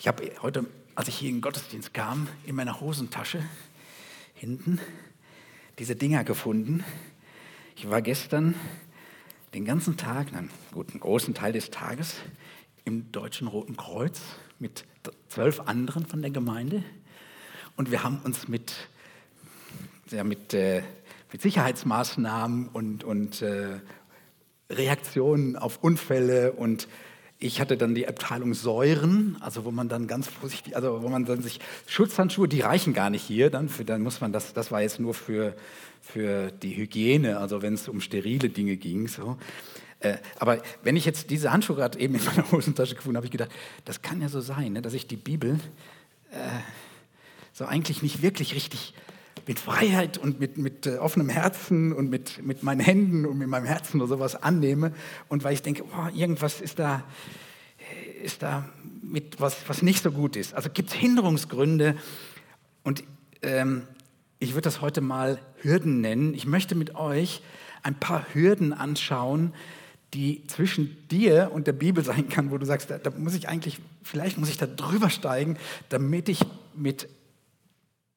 Ich habe heute, als ich hier in den Gottesdienst kam, in meiner Hosentasche hinten diese Dinger gefunden. Ich war gestern den ganzen Tag, einen großen Teil des Tages im Deutschen Roten Kreuz mit zwölf anderen von der Gemeinde. Und wir haben uns mit, ja, mit, äh, mit Sicherheitsmaßnahmen und, und äh, Reaktionen auf Unfälle und ich hatte dann die Abteilung Säuren, also wo man dann ganz vorsichtig, also wo man dann sich Schutzhandschuhe, die reichen gar nicht hier, dann, für, dann muss man das, das war jetzt nur für, für die Hygiene, also wenn es um sterile Dinge ging. So. Äh, aber wenn ich jetzt diese Handschuhe gerade eben in meiner Hosentasche gefunden habe, habe ich gedacht, das kann ja so sein, ne, dass ich die Bibel äh, so eigentlich nicht wirklich richtig mit Freiheit und mit, mit äh, offenem Herzen und mit, mit meinen Händen und mit meinem Herzen oder sowas annehme und weil ich denke, oh, irgendwas ist da, äh, ist da mit was, was nicht so gut ist. Also gibt es Hinderungsgründe und ähm, ich würde das heute mal Hürden nennen. Ich möchte mit euch ein paar Hürden anschauen, die zwischen dir und der Bibel sein kann, wo du sagst, da, da muss ich eigentlich, vielleicht muss ich da drüber steigen, damit ich mit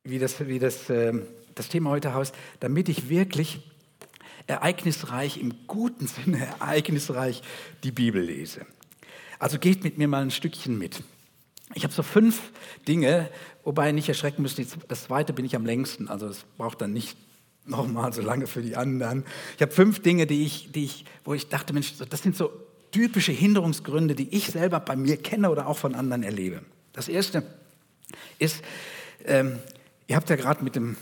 wie das, wie das, äh, das Thema heute heißt, damit ich wirklich ereignisreich, im guten Sinne ereignisreich die Bibel lese. Also geht mit mir mal ein Stückchen mit. Ich habe so fünf Dinge, wobei nicht erschrecken müsst, das zweite bin ich am längsten, also es braucht dann nicht nochmal so lange für die anderen. Ich habe fünf Dinge, die ich, die ich, wo ich dachte, Mensch, das sind so typische Hinderungsgründe, die ich selber bei mir kenne oder auch von anderen erlebe. Das erste ist, ähm, Ihr habt ja gerade mit dem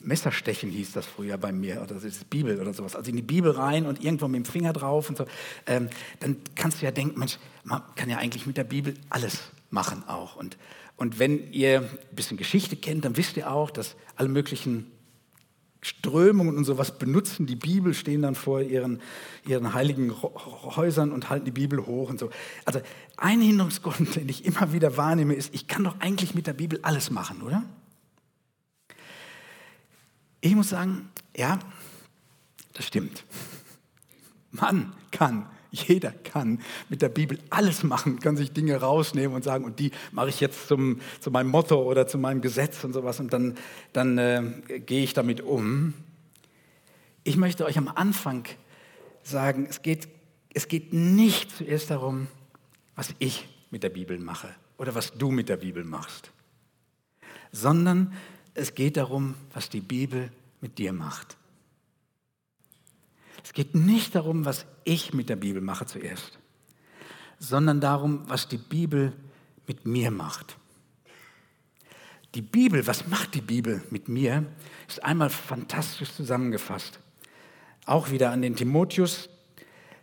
Messerstechen hieß das früher bei mir, oder das ist Bibel oder sowas. Also in die Bibel rein und irgendwo mit dem Finger drauf und so. Ähm, dann kannst du ja denken, Mensch, man kann ja eigentlich mit der Bibel alles machen auch. Und, und wenn ihr ein bisschen Geschichte kennt, dann wisst ihr auch, dass alle möglichen Strömungen und sowas benutzen die Bibel, stehen dann vor ihren, ihren heiligen Häusern und halten die Bibel hoch und so. Also ein Hinderungsgrund, den ich immer wieder wahrnehme, ist, ich kann doch eigentlich mit der Bibel alles machen, oder? Ich muss sagen, ja, das stimmt. Man kann, jeder kann mit der Bibel alles machen, kann sich Dinge rausnehmen und sagen, und die mache ich jetzt zum, zu meinem Motto oder zu meinem Gesetz und sowas und dann, dann äh, gehe ich damit um. Ich möchte euch am Anfang sagen, es geht, es geht nicht zuerst darum, was ich mit der Bibel mache oder was du mit der Bibel machst, sondern es geht darum, was die Bibel mit dir macht. Es geht nicht darum, was ich mit der Bibel mache zuerst, sondern darum, was die Bibel mit mir macht. Die Bibel, was macht die Bibel mit mir, ist einmal fantastisch zusammengefasst. Auch wieder an den Timotheus,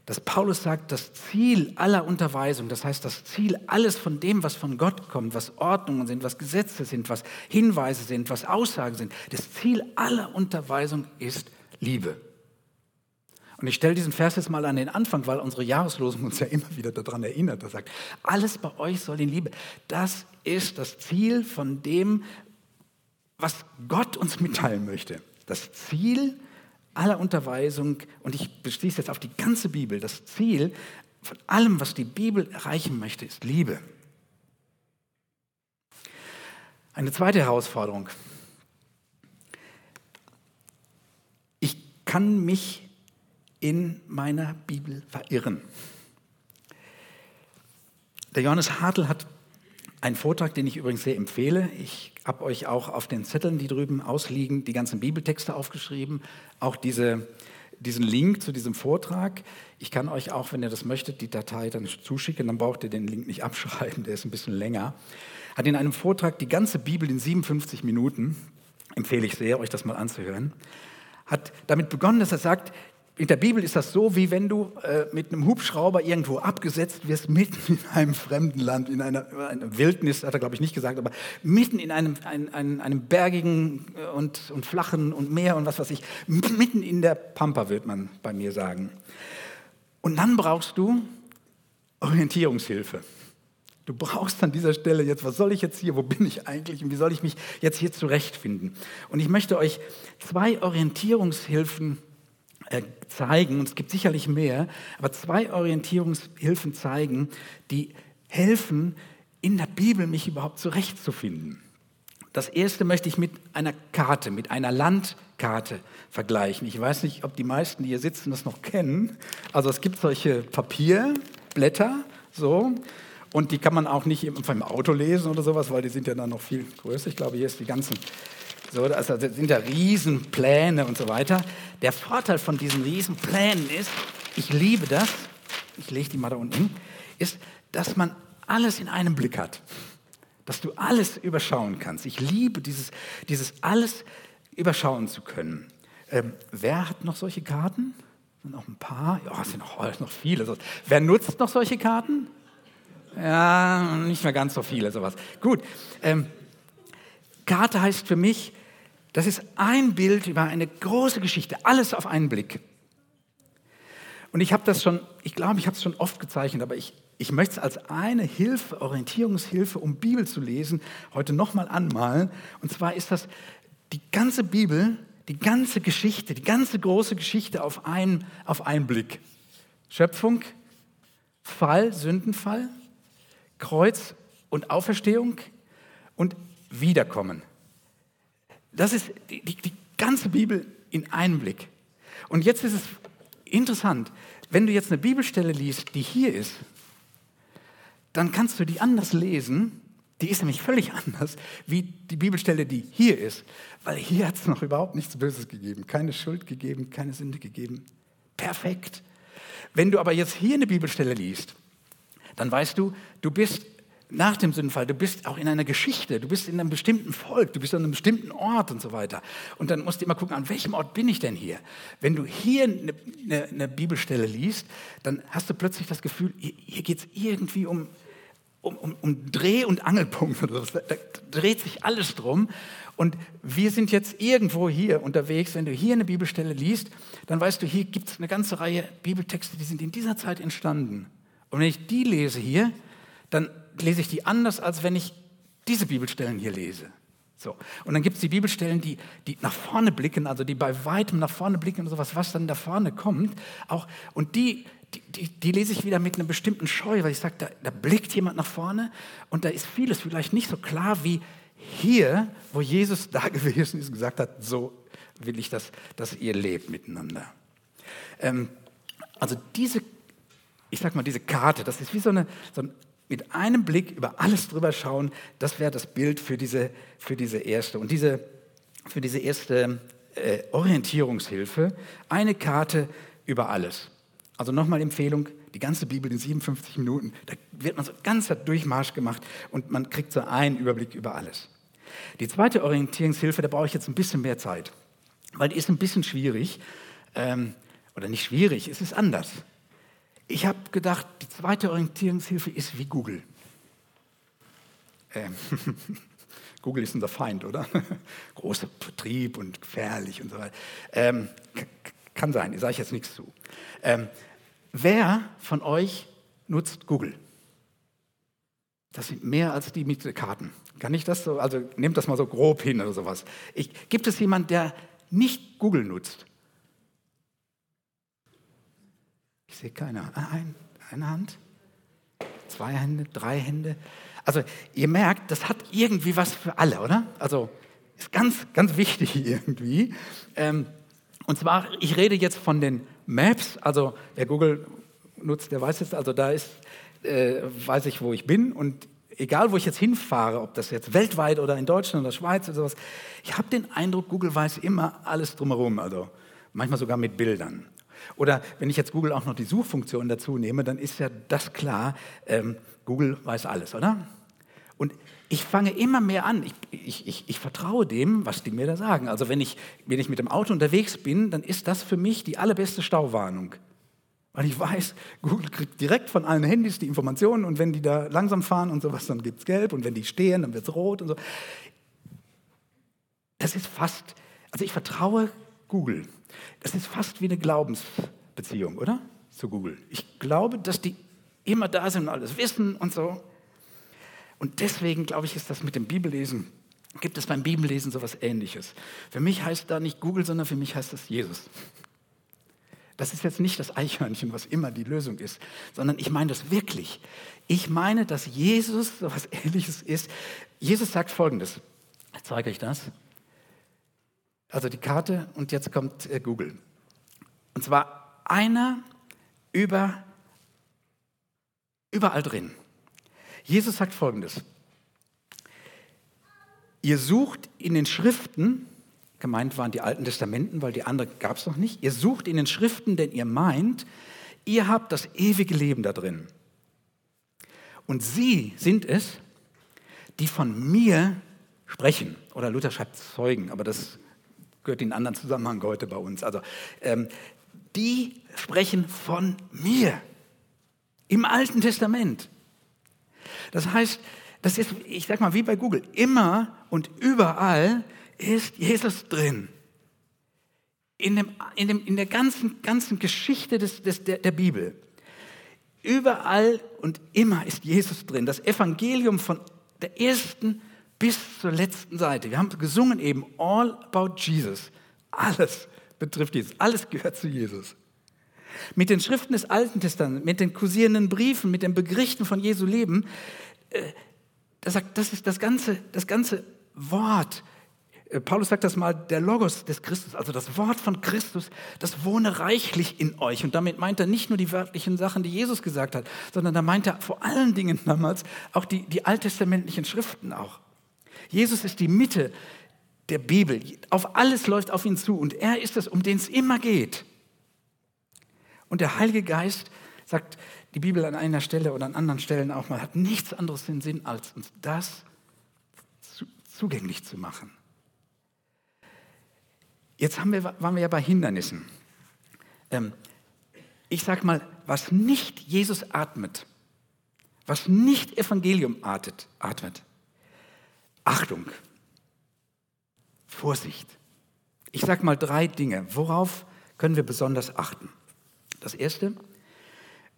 dass Paulus sagt, das Ziel aller Unterweisung, das heißt das Ziel alles von dem, was von Gott kommt, was Ordnungen sind, was Gesetze sind, was Hinweise sind, was Aussagen sind, das Ziel aller Unterweisung ist Liebe. Und ich stelle diesen Vers jetzt mal an den Anfang, weil unsere Jahreslosung uns ja immer wieder daran erinnert. Er sagt, alles bei euch soll in Liebe. Das ist das Ziel von dem, was Gott uns mitteilen möchte. Das Ziel aller Unterweisung, und ich beschließe jetzt auf die ganze Bibel, das Ziel von allem, was die Bibel erreichen möchte, ist Liebe. Eine zweite Herausforderung. Ich kann mich in meiner Bibel verirren. Der Johannes Hartl hat einen Vortrag, den ich übrigens sehr empfehle. Ich habe euch auch auf den Zetteln, die drüben ausliegen, die ganzen Bibeltexte aufgeschrieben, auch diese, diesen Link zu diesem Vortrag. Ich kann euch auch, wenn ihr das möchtet, die Datei dann zuschicken, dann braucht ihr den Link nicht abschreiben, der ist ein bisschen länger. Hat in einem Vortrag die ganze Bibel in 57 Minuten, empfehle ich sehr, euch das mal anzuhören, hat damit begonnen, dass er sagt, in der Bibel ist das so, wie wenn du äh, mit einem Hubschrauber irgendwo abgesetzt wirst, mitten in einem fremden Land, in einer, einer Wildnis, hat er glaube ich nicht gesagt, aber mitten in einem, ein, ein, einem bergigen äh, und, und flachen und Meer und was weiß ich, mitten in der Pampa, wird man bei mir sagen. Und dann brauchst du Orientierungshilfe. Du brauchst an dieser Stelle jetzt, was soll ich jetzt hier, wo bin ich eigentlich und wie soll ich mich jetzt hier zurechtfinden? Und ich möchte euch zwei Orientierungshilfen zeigen, und es gibt sicherlich mehr, aber zwei Orientierungshilfen zeigen, die helfen, in der Bibel mich überhaupt zurechtzufinden. Das erste möchte ich mit einer Karte, mit einer Landkarte vergleichen. Ich weiß nicht, ob die meisten, die hier sitzen, das noch kennen. Also es gibt solche Papierblätter, so, und die kann man auch nicht im Auto lesen oder sowas, weil die sind ja dann noch viel größer. Ich glaube, hier ist die ganzen, so, also das sind ja Riesenpläne und so weiter. Der Vorteil von diesen Riesenplänen ist, ich liebe das, ich lege die mal da unten, ist, dass man alles in einem Blick hat dass du alles überschauen kannst. Ich liebe dieses, dieses alles überschauen zu können. Ähm, wer hat noch solche Karten? Noch ein paar? Ja, es sind noch, oh, noch viele. Wer nutzt noch solche Karten? Ja, nicht mehr ganz so viele, sowas. Gut. Ähm, Karte heißt für mich, das ist ein Bild über eine große Geschichte, alles auf einen Blick. Und ich habe das schon, ich glaube, ich habe es schon oft gezeichnet, aber ich, ich möchte es als eine Hilfe, Orientierungshilfe, um Bibel zu lesen, heute nochmal anmalen. Und zwar ist das die ganze Bibel, die ganze Geschichte, die ganze große Geschichte auf einen, auf einen Blick. Schöpfung, Fall, Sündenfall, Kreuz und Auferstehung und Wiederkommen. Das ist die, die, die ganze Bibel in einem Blick. Und jetzt ist es interessant, wenn du jetzt eine Bibelstelle liest, die hier ist, dann kannst du die anders lesen. Die ist nämlich völlig anders wie die Bibelstelle, die hier ist. Weil hier hat es noch überhaupt nichts Böses gegeben, keine Schuld gegeben, keine Sünde gegeben. Perfekt. Wenn du aber jetzt hier eine Bibelstelle liest, dann weißt du, du bist nach dem Sündenfall, du bist auch in einer Geschichte, du bist in einem bestimmten Volk, du bist an einem bestimmten Ort und so weiter. Und dann musst du immer gucken, an welchem Ort bin ich denn hier? Wenn du hier eine, eine, eine Bibelstelle liest, dann hast du plötzlich das Gefühl, hier, hier geht es irgendwie um, um, um, um Dreh- und Angelpunkt. Da dreht sich alles drum. Und wir sind jetzt irgendwo hier unterwegs. Wenn du hier eine Bibelstelle liest, dann weißt du, hier gibt es eine ganze Reihe Bibeltexte, die sind in dieser Zeit entstanden. Und wenn ich die lese hier, dann lese ich die anders, als wenn ich diese Bibelstellen hier lese. So. Und dann gibt es die Bibelstellen, die, die nach vorne blicken, also die bei weitem nach vorne blicken und sowas, was dann da vorne kommt. Auch, und die, die, die, die lese ich wieder mit einer bestimmten Scheu, weil ich sage, da, da blickt jemand nach vorne und da ist vieles vielleicht nicht so klar wie hier, wo Jesus da gewesen ist und gesagt hat, so will ich, das, dass ihr lebt miteinander. Ähm, also diese, ich sag mal, diese Karte, das ist wie so eine, so ein mit einem Blick über alles drüber schauen, das wäre das Bild für diese, für diese erste. Und diese, für diese erste äh, Orientierungshilfe, eine Karte über alles. Also nochmal Empfehlung, die ganze Bibel in 57 Minuten, da wird man so ganzer Durchmarsch gemacht und man kriegt so einen Überblick über alles. Die zweite Orientierungshilfe, da brauche ich jetzt ein bisschen mehr Zeit, weil die ist ein bisschen schwierig, ähm, oder nicht schwierig, es ist anders. Ich habe gedacht, die zweite Orientierungshilfe ist wie Google. Ähm, Google ist unser Feind, oder? Großer Betrieb und gefährlich und so weiter. Ähm, kann sein, ich sage jetzt nichts zu. Ähm, wer von euch nutzt Google? Das sind mehr als die mit Karten. Kann ich das so, also nehmt das mal so grob hin oder sowas. Ich, gibt es jemanden, der nicht Google nutzt? Ich sehe keiner. Ah, ein, eine Hand, zwei Hände, drei Hände. Also ihr merkt, das hat irgendwie was für alle, oder? Also ist ganz, ganz wichtig irgendwie. Ähm, und zwar, ich rede jetzt von den Maps, also wer Google nutzt, der weiß jetzt, also da ist, äh, weiß ich, wo ich bin und egal, wo ich jetzt hinfahre, ob das jetzt weltweit oder in Deutschland oder Schweiz oder sowas, ich habe den Eindruck, Google weiß immer alles drumherum, also manchmal sogar mit Bildern. Oder wenn ich jetzt Google auch noch die Suchfunktion dazu nehme, dann ist ja das klar, ähm, Google weiß alles, oder? Und ich fange immer mehr an. Ich, ich, ich, ich, vertraue dem, was die mir da sagen. Also wenn ich, wenn ich mit dem Auto unterwegs bin, dann ist das für mich die allerbeste Stauwarnung. Weil ich weiß, Google kriegt direkt von allen Handys die Informationen und wenn die da langsam fahren und sowas, dann gibt es gelb und wenn die stehen, dann wird es rot und so. Das ist fast, also ich vertraue Google. Das ist fast wie eine Glaubensbeziehung, oder? Zu Google. Ich glaube, dass die immer da sind und alles wissen und so. Und deswegen glaube ich, ist das mit dem Bibellesen, gibt es beim Bibellesen so etwas Ähnliches. Für mich heißt da nicht Google, sondern für mich heißt das Jesus. Das ist jetzt nicht das Eichhörnchen, was immer die Lösung ist, sondern ich meine das wirklich. Ich meine, dass Jesus so etwas Ähnliches ist. Jesus sagt Folgendes. Ich zeige euch das. Also die Karte und jetzt kommt äh, Google. Und zwar einer über, überall drin. Jesus sagt Folgendes. Ihr sucht in den Schriften, gemeint waren die Alten Testamenten, weil die anderen gab es noch nicht, ihr sucht in den Schriften, denn ihr meint, ihr habt das ewige Leben da drin. Und sie sind es, die von mir sprechen. Oder Luther schreibt Zeugen, aber das gehört in einen anderen Zusammenhang heute bei uns. Also, ähm, die sprechen von mir im Alten Testament. Das heißt, das ist, ich sag mal, wie bei Google, immer und überall ist Jesus drin. In, dem, in, dem, in der ganzen, ganzen Geschichte des, des, der, der Bibel. Überall und immer ist Jesus drin. Das Evangelium von der ersten bis zur letzten Seite. Wir haben gesungen eben All About Jesus. Alles betrifft Jesus. Alles gehört zu Jesus. Mit den Schriften des Alten Testaments, mit den kursierenden Briefen, mit den Berichten von Jesu Leben, äh, das, sagt, das ist das ganze, das ganze Wort. Äh, Paulus sagt das mal, der Logos des Christus, also das Wort von Christus, das wohne reichlich in euch. Und damit meint er nicht nur die wörtlichen Sachen, die Jesus gesagt hat, sondern da meint er vor allen Dingen damals auch die, die alttestamentlichen Schriften auch. Jesus ist die Mitte der Bibel. Auf alles läuft auf ihn zu und er ist es, um den es immer geht. Und der Heilige Geist, sagt die Bibel an einer Stelle oder an anderen Stellen auch mal, hat nichts anderes in Sinn, als uns das zugänglich zu machen. Jetzt wir, waren wir ja bei Hindernissen. Ähm, ich sage mal, was nicht Jesus atmet, was nicht Evangelium atmet, atmet Achtung, Vorsicht. Ich sage mal drei Dinge. Worauf können wir besonders achten? Das erste,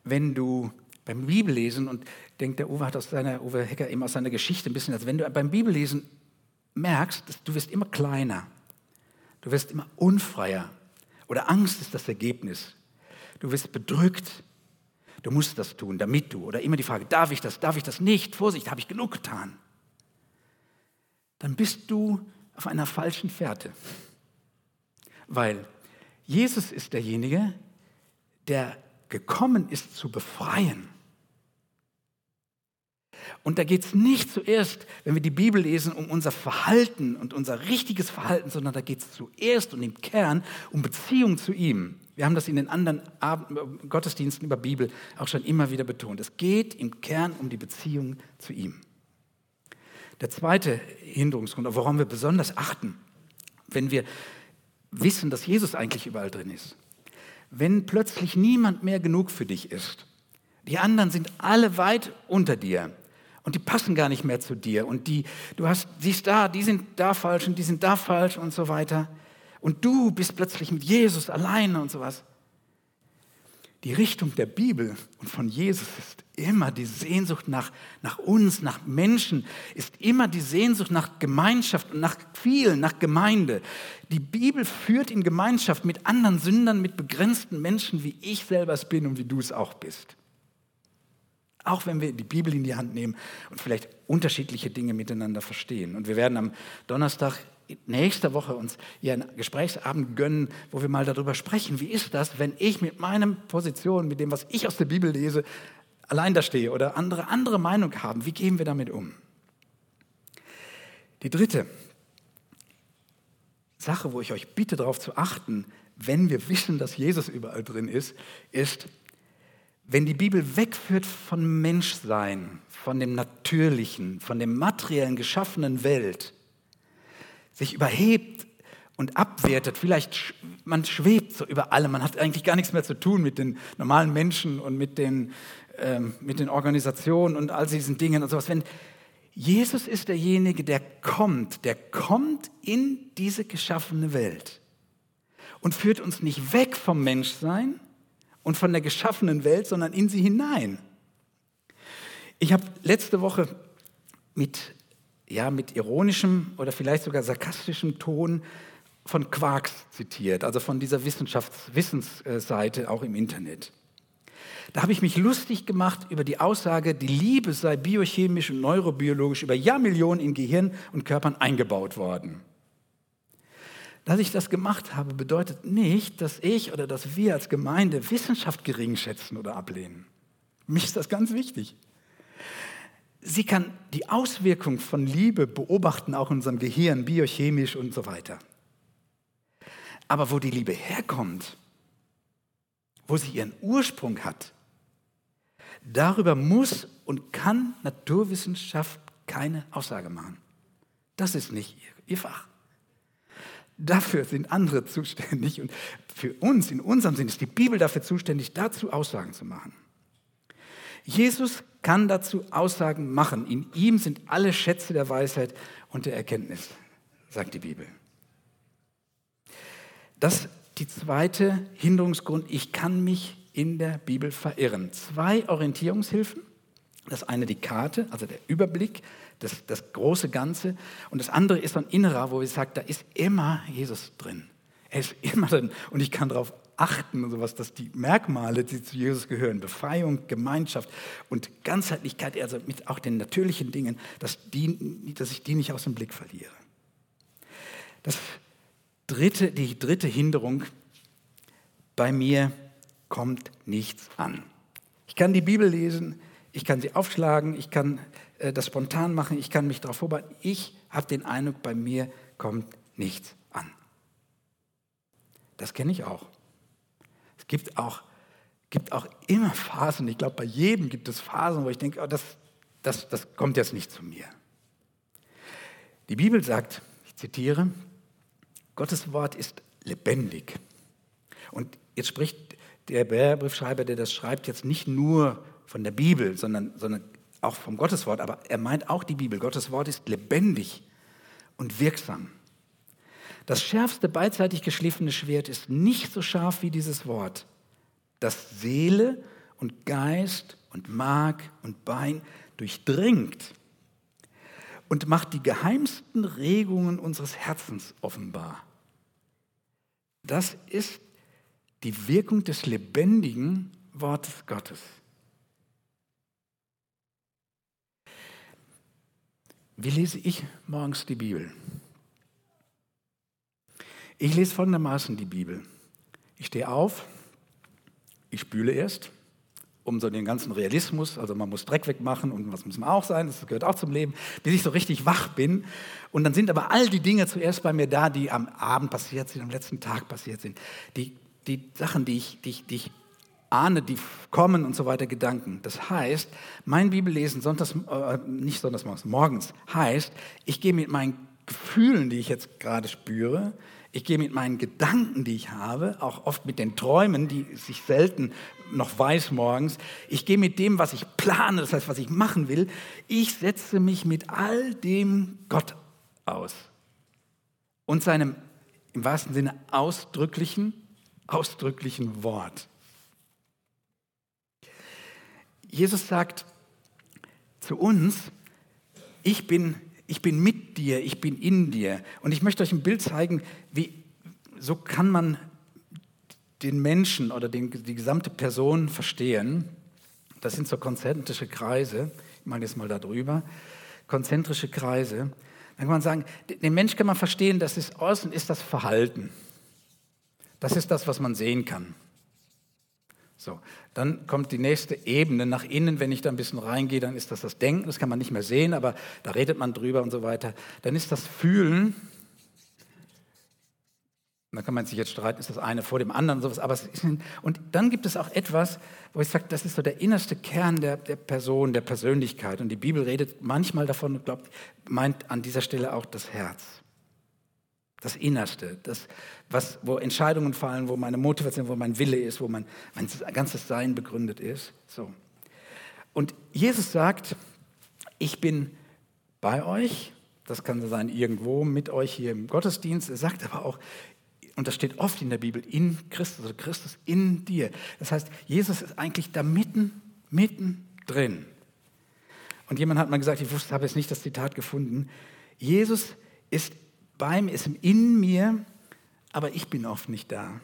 wenn du beim Bibellesen, und denkt der Uwe hat aus seiner, Uwe Hecker eben aus seiner Geschichte ein bisschen, also wenn du beim Bibellesen merkst, dass du wirst immer kleiner, du wirst immer unfreier. Oder Angst ist das Ergebnis, du wirst bedrückt, du musst das tun, damit du, oder immer die Frage, darf ich das, darf ich das nicht, Vorsicht, habe ich genug getan, dann bist du auf einer falschen Fährte, weil Jesus ist derjenige, der gekommen ist zu befreien. Und da geht es nicht zuerst, wenn wir die Bibel lesen, um unser Verhalten und unser richtiges Verhalten, sondern da geht es zuerst und im Kern um Beziehung zu ihm. Wir haben das in den anderen Gottesdiensten über Bibel auch schon immer wieder betont. Es geht im Kern um die Beziehung zu ihm. Der zweite Hinderungsgrund, woran wir besonders achten, wenn wir wissen, dass Jesus eigentlich überall drin ist, wenn plötzlich niemand mehr genug für dich ist. Die anderen sind alle weit unter dir und die passen gar nicht mehr zu dir und die du hast siehst da, die sind da falsch und die sind da falsch und so weiter und du bist plötzlich mit Jesus alleine und sowas. Die Richtung der Bibel und von Jesus ist immer die Sehnsucht nach, nach uns, nach Menschen, ist immer die Sehnsucht nach Gemeinschaft und nach vielen, nach Gemeinde. Die Bibel führt in Gemeinschaft mit anderen Sündern, mit begrenzten Menschen, wie ich selber es bin und wie du es auch bist. Auch wenn wir die Bibel in die Hand nehmen und vielleicht unterschiedliche Dinge miteinander verstehen. Und wir werden am Donnerstag nächste Woche uns hier einen Gesprächsabend gönnen, wo wir mal darüber sprechen, wie ist das, wenn ich mit meiner Position, mit dem, was ich aus der Bibel lese, allein da stehe oder andere andere Meinung haben. Wie gehen wir damit um? Die dritte Sache, wo ich euch bitte darauf zu achten, wenn wir wissen, dass Jesus überall drin ist, ist, wenn die Bibel wegführt von Menschsein, von dem Natürlichen, von dem materiellen geschaffenen Welt sich überhebt und abwertet. Vielleicht man schwebt so über allem. Man hat eigentlich gar nichts mehr zu tun mit den normalen Menschen und mit den, ähm, mit den Organisationen und all diesen Dingen und sowas. Wenn Jesus ist derjenige, der kommt, der kommt in diese geschaffene Welt und führt uns nicht weg vom Menschsein und von der geschaffenen Welt, sondern in sie hinein. Ich habe letzte Woche mit ja, mit ironischem oder vielleicht sogar sarkastischem Ton von Quarks zitiert, also von dieser Wissenschaftswissensseite auch im Internet. Da habe ich mich lustig gemacht über die Aussage, die Liebe sei biochemisch und neurobiologisch über Jahrmillionen in Gehirn und Körpern eingebaut worden. Dass ich das gemacht habe, bedeutet nicht, dass ich oder dass wir als Gemeinde Wissenschaft gering schätzen oder ablehnen. Mich ist das ganz wichtig. Sie kann die Auswirkung von Liebe beobachten, auch in unserem Gehirn, biochemisch und so weiter. Aber wo die Liebe herkommt, wo sie ihren Ursprung hat, darüber muss und kann Naturwissenschaft keine Aussage machen. Das ist nicht ihr Fach. Dafür sind andere zuständig und für uns, in unserem Sinn, ist die Bibel dafür zuständig, dazu Aussagen zu machen. Jesus kann dazu Aussagen machen. In ihm sind alle Schätze der Weisheit und der Erkenntnis, sagt die Bibel. Das ist die zweite Hinderungsgrund. Ich kann mich in der Bibel verirren. Zwei Orientierungshilfen. Das eine die Karte, also der Überblick, das, das große Ganze. Und das andere ist ein innerer, wo ich sage, da ist immer Jesus drin. Er ist immer drin und ich kann darauf achten und sowas, dass die Merkmale, die zu Jesus gehören, Befreiung, Gemeinschaft und Ganzheitlichkeit, also mit auch den natürlichen Dingen, dass, die, dass ich die nicht aus dem Blick verliere. Das dritte, die dritte Hinderung, bei mir kommt nichts an. Ich kann die Bibel lesen, ich kann sie aufschlagen, ich kann äh, das spontan machen, ich kann mich darauf vorbereiten. Ich habe den Eindruck, bei mir kommt nichts an. Das kenne ich auch. Es gibt auch, gibt auch immer Phasen, ich glaube, bei jedem gibt es Phasen, wo ich denke, oh, das, das, das kommt jetzt nicht zu mir. Die Bibel sagt, ich zitiere, Gottes Wort ist lebendig. Und jetzt spricht der Briefschreiber, der das schreibt, jetzt nicht nur von der Bibel, sondern, sondern auch vom Gotteswort, aber er meint auch die Bibel. Gottes Wort ist lebendig und wirksam. Das schärfste beidseitig geschliffene Schwert ist nicht so scharf wie dieses Wort, das Seele und Geist und Mark und Bein durchdringt und macht die geheimsten Regungen unseres Herzens offenbar. Das ist die Wirkung des lebendigen Wortes Gottes. Wie lese ich morgens die Bibel? Ich lese folgendermaßen die Bibel. Ich stehe auf, ich spüle erst, um so den ganzen Realismus, also man muss Dreck wegmachen und was muss man auch sein, das gehört auch zum Leben, bis ich so richtig wach bin. Und dann sind aber all die Dinge zuerst bei mir da, die am Abend passiert sind, am letzten Tag passiert sind. Die, die Sachen, die ich, die, die ich ahne, die kommen und so weiter, Gedanken. Das heißt, mein Bibellesen sonntags, äh, nicht sonntags morgens, morgens heißt, ich gehe mit meinen Gefühlen, die ich jetzt gerade spüre, ich gehe mit meinen Gedanken, die ich habe, auch oft mit den Träumen, die sich selten noch weiß morgens. Ich gehe mit dem, was ich plane, das heißt, was ich machen will. Ich setze mich mit all dem Gott aus und seinem im wahrsten Sinne ausdrücklichen, ausdrücklichen Wort. Jesus sagt zu uns, ich bin, ich bin mit dir, ich bin in dir. Und ich möchte euch ein Bild zeigen, wie so kann man den Menschen oder den, die gesamte Person verstehen. Das sind so konzentrische Kreise. Ich mache jetzt mal da drüber. Konzentrische Kreise. Dann kann man sagen, den Mensch kann man verstehen, das ist außen ist das Verhalten. Das ist das, was man sehen kann. So, dann kommt die nächste Ebene nach innen. Wenn ich da ein bisschen reingehe, dann ist das das Denken. Das kann man nicht mehr sehen, aber da redet man drüber und so weiter. Dann ist das Fühlen. Da kann man sich jetzt streiten, ist das eine vor dem anderen und sowas. Aber und dann gibt es auch etwas, wo ich sage, das ist so der innerste Kern der, der Person, der Persönlichkeit. Und die Bibel redet manchmal davon und glaubt, meint an dieser Stelle auch das Herz. Das Innerste, das, was, wo Entscheidungen fallen, wo meine Motivation, wo mein Wille ist, wo mein, mein ganzes Sein begründet ist. So. Und Jesus sagt, ich bin bei euch, das kann sein irgendwo mit euch hier im Gottesdienst. Er sagt aber auch, und das steht oft in der Bibel, in Christus, also Christus in dir. Das heißt, Jesus ist eigentlich da mitten, mitten drin. Und jemand hat mal gesagt, ich wusste, habe jetzt nicht das Zitat gefunden, Jesus ist bei mir, ist in mir aber ich bin oft nicht da.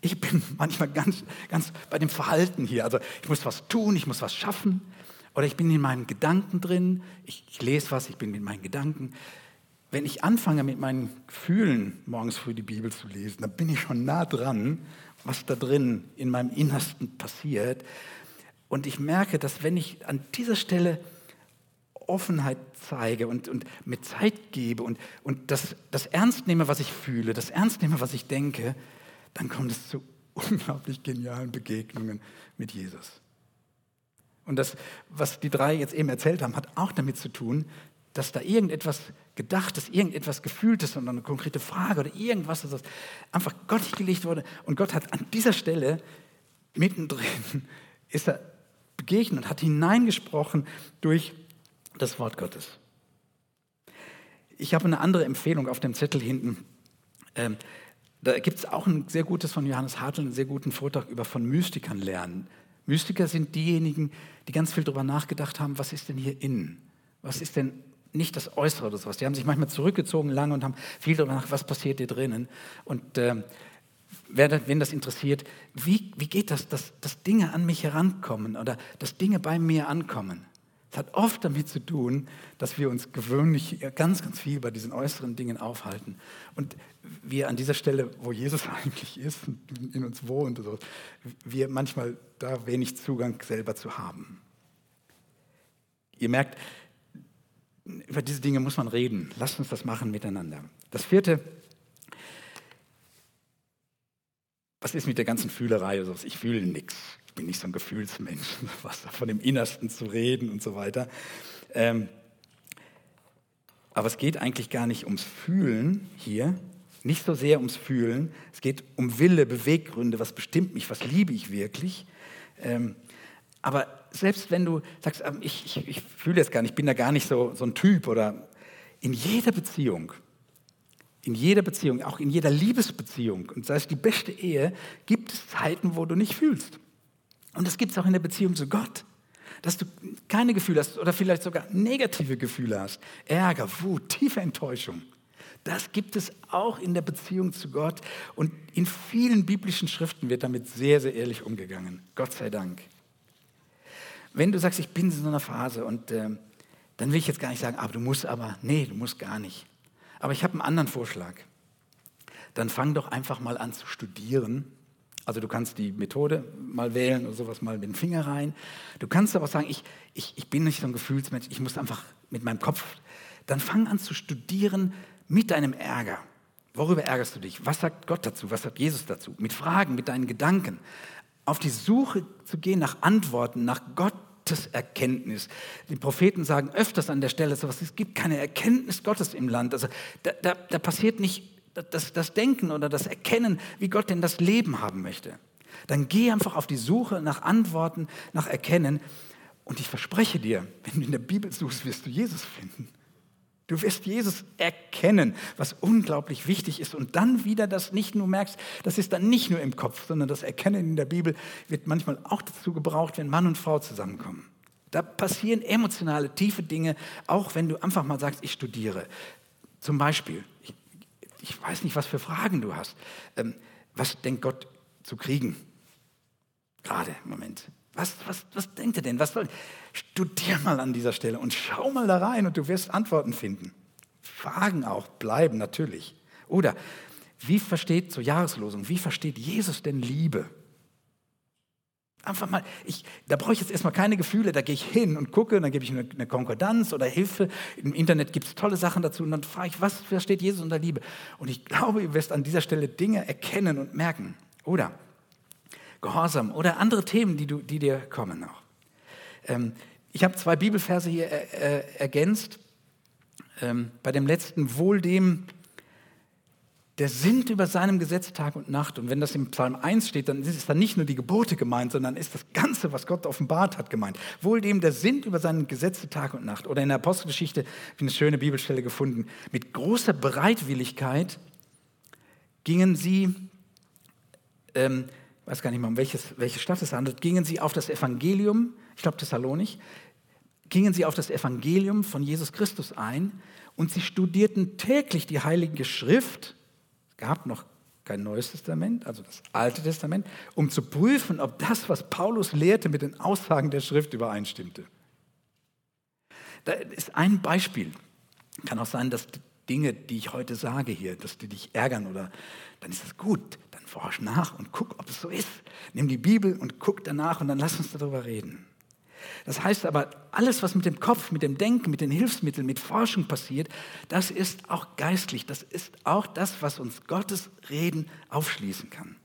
Ich bin manchmal ganz, ganz bei dem Verhalten hier. Also ich muss was tun, ich muss was schaffen. Oder ich bin in meinen Gedanken drin, ich, ich lese was, ich bin in meinen Gedanken. Wenn ich anfange mit meinen Gefühlen morgens früh die Bibel zu lesen, dann bin ich schon nah dran, was da drin in meinem Innersten passiert. Und ich merke, dass wenn ich an dieser Stelle Offenheit zeige und, und mir Zeit gebe und, und das, das ernst nehme, was ich fühle, das ernst nehme, was ich denke, dann kommt es zu unglaublich genialen Begegnungen mit Jesus. Und das, was die drei jetzt eben erzählt haben, hat auch damit zu tun, dass da irgendetwas Gedachtes, irgendetwas Gefühltes und eine konkrete Frage oder irgendwas, das einfach Gott gelegt wurde. Und Gott hat an dieser Stelle mittendrin, ist er begegnet und hat hineingesprochen durch das Wort Gottes. Ich habe eine andere Empfehlung auf dem Zettel hinten. Ähm, da gibt es auch ein sehr gutes von Johannes Hartl, einen sehr guten Vortrag über von Mystikern lernen. Mystiker sind diejenigen, die ganz viel darüber nachgedacht haben, was ist denn hier innen? Was ist denn nicht das Äußere oder sowas? Die haben sich manchmal zurückgezogen lange und haben viel darüber nachgedacht, was passiert hier drinnen. Und äh, wer, wen das interessiert, wie, wie geht das, dass, dass Dinge an mich herankommen oder dass Dinge bei mir ankommen? Es hat oft damit zu tun, dass wir uns gewöhnlich ganz, ganz viel bei diesen äußeren Dingen aufhalten. Und wir an dieser Stelle, wo Jesus eigentlich ist, in uns wohnt, so, wir manchmal da wenig Zugang selber zu haben. Ihr merkt, über diese Dinge muss man reden. Lasst uns das machen miteinander. Das vierte, was ist mit der ganzen Fühlerei? Ich fühle nichts ich bin nicht so ein Gefühlsmensch, was von dem Innersten zu reden und so weiter. Ähm, aber es geht eigentlich gar nicht ums Fühlen hier, nicht so sehr ums Fühlen. Es geht um Wille, Beweggründe, was bestimmt mich, was liebe ich wirklich. Ähm, aber selbst wenn du sagst, ähm, ich, ich, ich fühle jetzt gar nicht, ich bin da gar nicht so, so ein Typ oder in jeder Beziehung, in jeder Beziehung, auch in jeder Liebesbeziehung, und sei es die beste Ehe, gibt es Zeiten, wo du nicht fühlst. Und das gibt es auch in der Beziehung zu Gott. Dass du keine Gefühle hast oder vielleicht sogar negative Gefühle hast. Ärger, Wut, tiefe Enttäuschung. Das gibt es auch in der Beziehung zu Gott. Und in vielen biblischen Schriften wird damit sehr, sehr ehrlich umgegangen. Gott sei Dank. Wenn du sagst, ich bin in so einer Phase und äh, dann will ich jetzt gar nicht sagen, aber du musst aber, nee, du musst gar nicht. Aber ich habe einen anderen Vorschlag. Dann fang doch einfach mal an zu studieren also du kannst die Methode mal wählen oder sowas mal mit dem Finger rein. Du kannst aber sagen, ich, ich, ich bin nicht so ein Gefühlsmensch, ich muss einfach mit meinem Kopf. Dann fang an zu studieren mit deinem Ärger. Worüber ärgerst du dich? Was sagt Gott dazu? Was sagt Jesus dazu? Mit Fragen, mit deinen Gedanken. Auf die Suche zu gehen nach Antworten, nach Gottes Erkenntnis. Die Propheten sagen öfters an der Stelle sowas, es gibt keine Erkenntnis Gottes im Land. Also da, da, da passiert nicht das, das Denken oder das Erkennen, wie Gott denn das Leben haben möchte. Dann geh einfach auf die Suche nach Antworten, nach Erkennen. Und ich verspreche dir, wenn du in der Bibel suchst, wirst du Jesus finden. Du wirst Jesus erkennen, was unglaublich wichtig ist. Und dann wieder das nicht nur merkst, das ist dann nicht nur im Kopf, sondern das Erkennen in der Bibel wird manchmal auch dazu gebraucht, wenn Mann und Frau zusammenkommen. Da passieren emotionale, tiefe Dinge, auch wenn du einfach mal sagst, ich studiere. Zum Beispiel, ich ich weiß nicht, was für Fragen du hast. Ähm, was denkt Gott zu kriegen? Gerade Moment. Was, was, was denkt er denn? Was soll? Studier mal an dieser Stelle und schau mal da rein und du wirst Antworten finden. Fragen auch bleiben natürlich. Oder wie versteht zur Jahreslosung, wie versteht Jesus denn Liebe? Einfach mal, ich, da brauche ich jetzt erstmal keine Gefühle, da gehe ich hin und gucke, dann gebe ich eine, eine Konkordanz oder Hilfe. Im Internet gibt es tolle Sachen dazu und dann frage ich, was versteht Jesus unter Liebe? Und ich glaube, ihr wirst an dieser Stelle Dinge erkennen und merken. Oder Gehorsam oder andere Themen, die, du, die dir kommen noch. Ähm, ich habe zwei Bibelverse hier äh, äh, ergänzt. Ähm, bei dem letzten, wohl dem, der sinnt über seinem Gesetz Tag und Nacht. Und wenn das im Psalm 1 steht, dann ist es dann nicht nur die Gebote gemeint, sondern ist das Ganze, was Gott offenbart hat, gemeint. Wohl dem, der sinnt über seinem Gesetz Tag und Nacht. Oder in der Apostelgeschichte, habe ich eine schöne Bibelstelle gefunden, mit großer Bereitwilligkeit gingen sie, ähm, weiß gar nicht mal, um welches, welche Stadt es handelt, gingen sie auf das Evangelium, ich glaube Thessalonik, gingen sie auf das Evangelium von Jesus Christus ein und sie studierten täglich die Heilige Schrift, gab noch kein Neues Testament, also das Alte Testament, um zu prüfen, ob das, was Paulus lehrte, mit den Aussagen der Schrift übereinstimmte. Da ist ein Beispiel. Kann auch sein, dass Dinge, die ich heute sage hier, dass die dich ärgern oder dann ist es gut. Dann forsch nach und guck, ob es so ist. Nimm die Bibel und guck danach und dann lass uns darüber reden. Das heißt aber, alles, was mit dem Kopf, mit dem Denken, mit den Hilfsmitteln, mit Forschung passiert, das ist auch geistlich. Das ist auch das, was uns Gottes Reden aufschließen kann.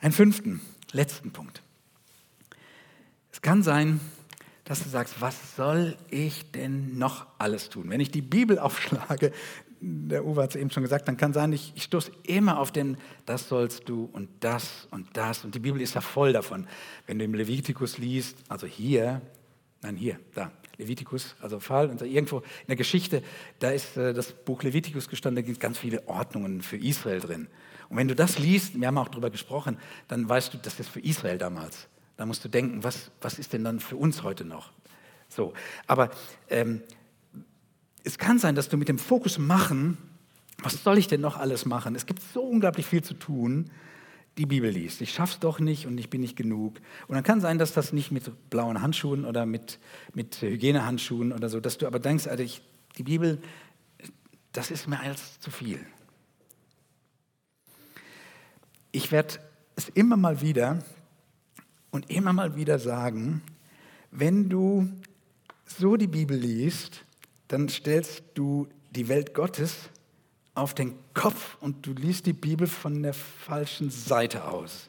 Einen fünften, letzten Punkt. Es kann sein, dass du sagst, was soll ich denn noch alles tun? Wenn ich die Bibel aufschlage, der Uwe hat es eben schon gesagt, dann kann sein, ich, ich stoße immer auf den, das sollst du und das und das. Und die Bibel ist ja voll davon. Wenn du im Levitikus liest, also hier, nein, hier, da, Levitikus, also Fall, und irgendwo in der Geschichte, da ist äh, das Buch Levitikus gestanden, da gibt es ganz viele Ordnungen für Israel drin. Und wenn du das liest, wir haben auch darüber gesprochen, dann weißt du, das ist für Israel damals. Da musst du denken, was, was ist denn dann für uns heute noch? So, aber ähm, es kann sein, dass du mit dem Fokus machen, was soll ich denn noch alles machen? Es gibt so unglaublich viel zu tun, die Bibel liest. Ich schaff's doch nicht und ich bin nicht genug. Und dann kann sein, dass das nicht mit blauen Handschuhen oder mit, mit Hygienehandschuhen oder so, dass du aber denkst, also ich, die Bibel, das ist mir als zu viel. Ich werde es immer mal wieder und immer mal wieder sagen, wenn du so die Bibel liest, dann stellst du die Welt Gottes auf den Kopf und du liest die Bibel von der falschen Seite aus.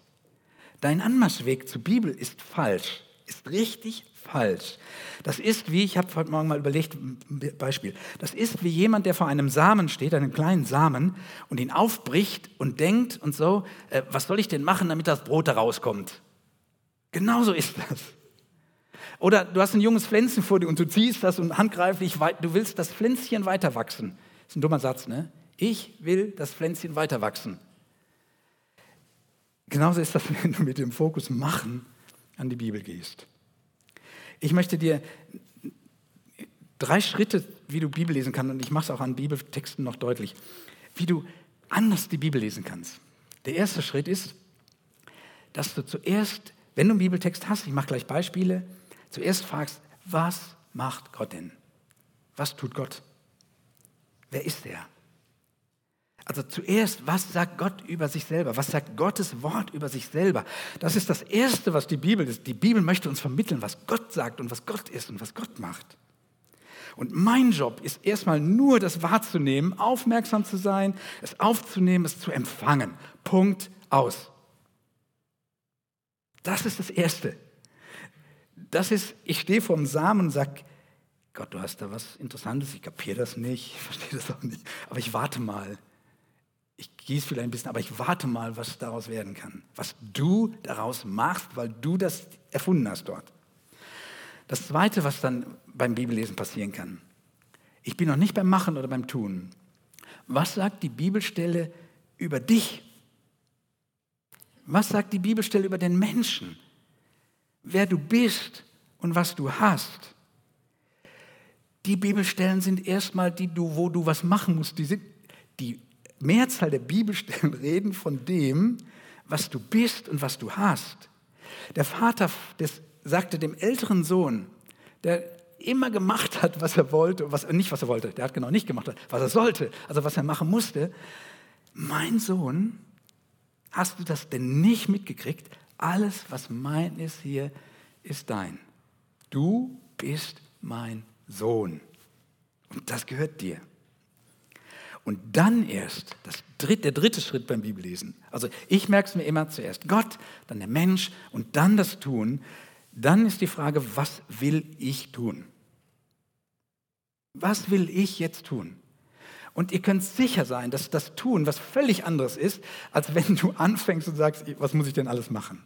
Dein Anmarschweg zur Bibel ist falsch, ist richtig falsch. Das ist wie, ich habe heute Morgen mal überlegt, Beispiel, das ist wie jemand, der vor einem Samen steht, einem kleinen Samen, und ihn aufbricht und denkt und so, äh, was soll ich denn machen, damit das Brot da rauskommt? Genauso ist das. Oder du hast ein junges Pflänzchen vor dir und du ziehst das und handgreiflich, du willst das Pflänzchen weiter wachsen. Das ist ein dummer Satz, ne? Ich will das Pflänzchen weiter wachsen. Genauso ist das, wenn du mit dem Fokus machen an die Bibel gehst. Ich möchte dir drei Schritte, wie du Bibel lesen kannst, und ich mache es auch an Bibeltexten noch deutlich, wie du anders die Bibel lesen kannst. Der erste Schritt ist, dass du zuerst wenn du einen Bibeltext hast, ich mache gleich Beispiele, zuerst fragst, was macht Gott denn? Was tut Gott? Wer ist er? Also zuerst, was sagt Gott über sich selber? Was sagt Gottes Wort über sich selber? Das ist das Erste, was die Bibel ist. Die Bibel möchte uns vermitteln, was Gott sagt und was Gott ist und was Gott macht. Und mein Job ist erstmal nur das wahrzunehmen, aufmerksam zu sein, es aufzunehmen, es zu empfangen. Punkt aus. Das ist das Erste. Das ist, ich stehe vor dem Samen und sage, Gott, du hast da was Interessantes, ich kapiere das nicht, ich verstehe das auch nicht, aber ich warte mal. Ich gieße vielleicht ein bisschen, aber ich warte mal, was daraus werden kann. Was du daraus machst, weil du das erfunden hast dort. Das Zweite, was dann beim Bibellesen passieren kann. Ich bin noch nicht beim Machen oder beim Tun. Was sagt die Bibelstelle über dich? Was sagt die Bibelstelle über den Menschen? Wer du bist und was du hast. Die Bibelstellen sind erstmal die, wo du was machen musst. Die, sind, die Mehrzahl der Bibelstellen reden von dem, was du bist und was du hast. Der Vater des, sagte dem älteren Sohn, der immer gemacht hat, was er wollte, was, nicht was er wollte, der hat genau nicht gemacht, was er sollte, also was er machen musste. Mein Sohn Hast du das denn nicht mitgekriegt? Alles, was mein ist hier, ist dein. Du bist mein Sohn. Und das gehört dir. Und dann erst, das dritte, der dritte Schritt beim Bibellesen. Also ich merke es mir immer zuerst Gott, dann der Mensch und dann das Tun. Dann ist die Frage, was will ich tun? Was will ich jetzt tun? Und ihr könnt sicher sein, dass das Tun was völlig anderes ist, als wenn du anfängst und sagst, was muss ich denn alles machen?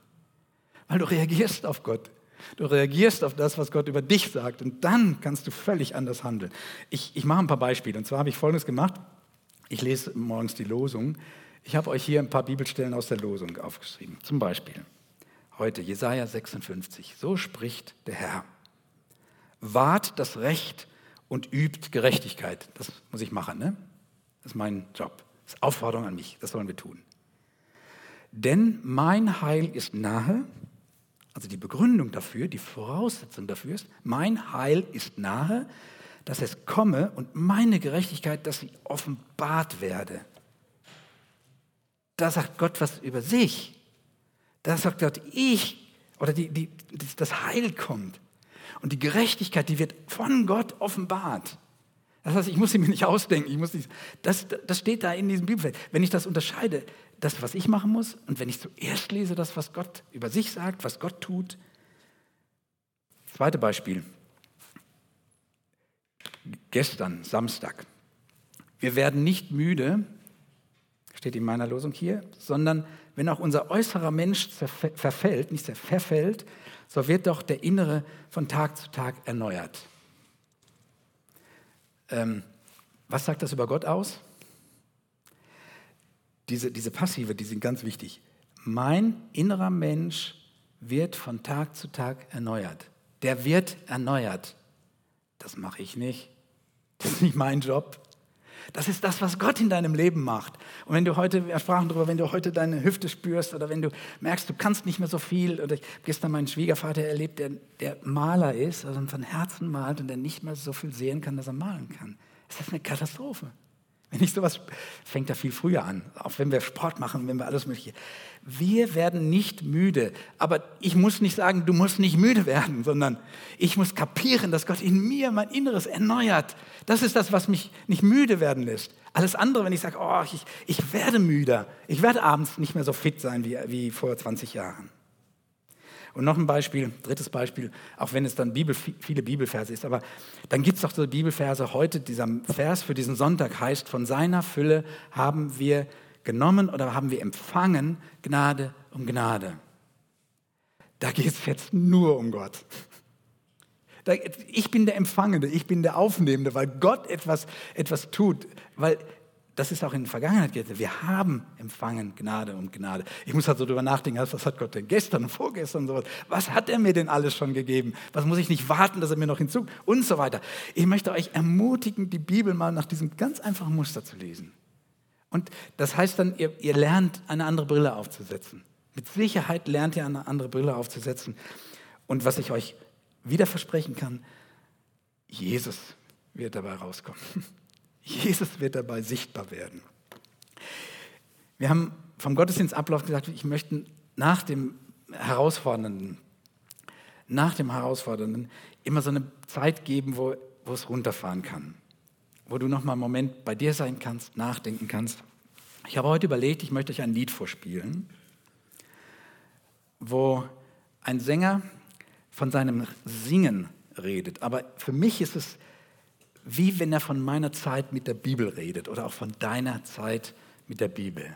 Weil du reagierst auf Gott. Du reagierst auf das, was Gott über dich sagt. Und dann kannst du völlig anders handeln. Ich, ich mache ein paar Beispiele. Und zwar habe ich Folgendes gemacht. Ich lese morgens die Losung. Ich habe euch hier ein paar Bibelstellen aus der Losung aufgeschrieben. Zum Beispiel heute Jesaja 56. So spricht der Herr. Wahrt das Recht und übt Gerechtigkeit. Das muss ich machen, ne? Das ist mein Job. Das ist Aufforderung an mich, das sollen wir tun. Denn mein Heil ist nahe, also die Begründung dafür, die Voraussetzung dafür ist, mein Heil ist nahe, dass es komme und meine Gerechtigkeit, dass sie offenbart werde. Da sagt Gott was über sich. Da sagt Gott, ich oder die, die, das Heil kommt. Und die Gerechtigkeit, die wird von Gott offenbart. Das heißt, ich muss sie mir nicht ausdenken. Ich muss nicht, das, das steht da in diesem Bibelfeld. Wenn ich das unterscheide, das, was ich machen muss, und wenn ich zuerst lese, das, was Gott über sich sagt, was Gott tut. Zweites Beispiel. Gestern, Samstag. Wir werden nicht müde, steht in meiner Losung hier, sondern wenn auch unser äußerer Mensch verfällt, nicht verfällt, so wird doch der innere von Tag zu Tag erneuert. Ähm, was sagt das über Gott aus? Diese, diese Passive, die sind ganz wichtig. Mein innerer Mensch wird von Tag zu Tag erneuert. Der wird erneuert. Das mache ich nicht. Das ist nicht mein Job. Das ist das, was Gott in deinem Leben macht. Und wenn du heute, wir sprachen darüber, wenn du heute deine Hüfte spürst oder wenn du merkst, du kannst nicht mehr so viel, oder ich habe gestern meinen Schwiegervater erlebt, der, der Maler ist, also von Herzen malt und der nicht mehr so viel sehen kann, dass er malen kann. Das ist eine Katastrophe. Wenn ich sowas, fängt er viel früher an, auch wenn wir Sport machen, wenn wir alles mögliche. Wir werden nicht müde, aber ich muss nicht sagen, du musst nicht müde werden, sondern ich muss kapieren, dass Gott in mir mein Inneres erneuert. Das ist das, was mich nicht müde werden lässt. Alles andere, wenn ich sage, oh, ich, ich werde müder, ich werde abends nicht mehr so fit sein wie, wie vor 20 Jahren. Und noch ein Beispiel, drittes Beispiel, auch wenn es dann Bibel, viele Bibelverse ist, aber dann gibt es doch so Bibelverse. Heute, dieser Vers für diesen Sonntag heißt, von seiner Fülle haben wir genommen oder haben wir empfangen Gnade um Gnade. Da geht es jetzt nur um Gott. Ich bin der Empfangende, ich bin der Aufnehmende, weil Gott etwas, etwas tut, weil das ist auch in der Vergangenheit gewesen. Wir haben empfangen Gnade und Gnade. Ich muss halt so drüber nachdenken, was hat Gott denn gestern und vorgestern und so was? Hat er mir denn alles schon gegeben? Was muss ich nicht warten, dass er mir noch hinzu und so weiter. Ich möchte euch ermutigen, die Bibel mal nach diesem ganz einfachen Muster zu lesen. Und das heißt dann, ihr, ihr lernt eine andere Brille aufzusetzen. Mit Sicherheit lernt ihr eine andere Brille aufzusetzen. Und was ich euch wieder versprechen kann, Jesus wird dabei rauskommen. Jesus wird dabei sichtbar werden. Wir haben vom Gottesdienstablauf gesagt, ich möchte nach dem Herausfordernden, nach dem Herausfordernden immer so eine Zeit geben, wo, wo es runterfahren kann, wo du nochmal einen Moment bei dir sein kannst, nachdenken kannst. Ich habe heute überlegt, ich möchte euch ein Lied vorspielen, wo ein Sänger von seinem Singen redet. Aber für mich ist es wie wenn er von meiner Zeit mit der Bibel redet oder auch von deiner Zeit mit der Bibel.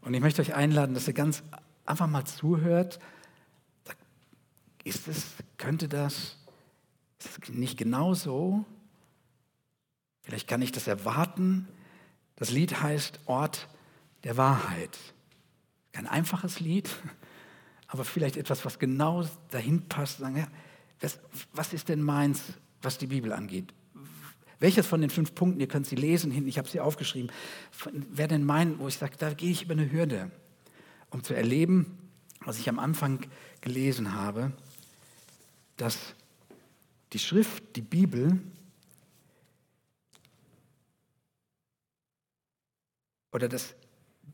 Und ich möchte euch einladen, dass ihr ganz einfach mal zuhört. Ist es, könnte das, ist es nicht genau so? Vielleicht kann ich das erwarten. Das Lied heißt Ort der Wahrheit. Kein einfaches Lied, aber vielleicht etwas, was genau dahin passt. Sagen, ja, was, was ist denn meins, was die Bibel angeht? Welches von den fünf Punkten, ihr könnt sie lesen hinten, ich habe sie aufgeschrieben, wer denn meinen, wo ich sage, da gehe ich über eine Hürde, um zu erleben, was ich am Anfang gelesen habe, dass die Schrift, die Bibel, oder dass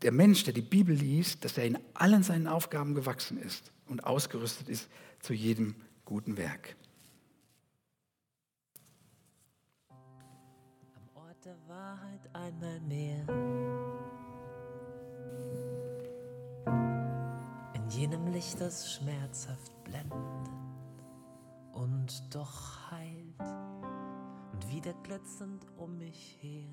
der Mensch, der die Bibel liest, dass er in allen seinen Aufgaben gewachsen ist und ausgerüstet ist zu jedem guten Werk. Der Wahrheit einmal mehr. In jenem Licht, das schmerzhaft blendet und doch heilt und wieder glitzernd um mich her.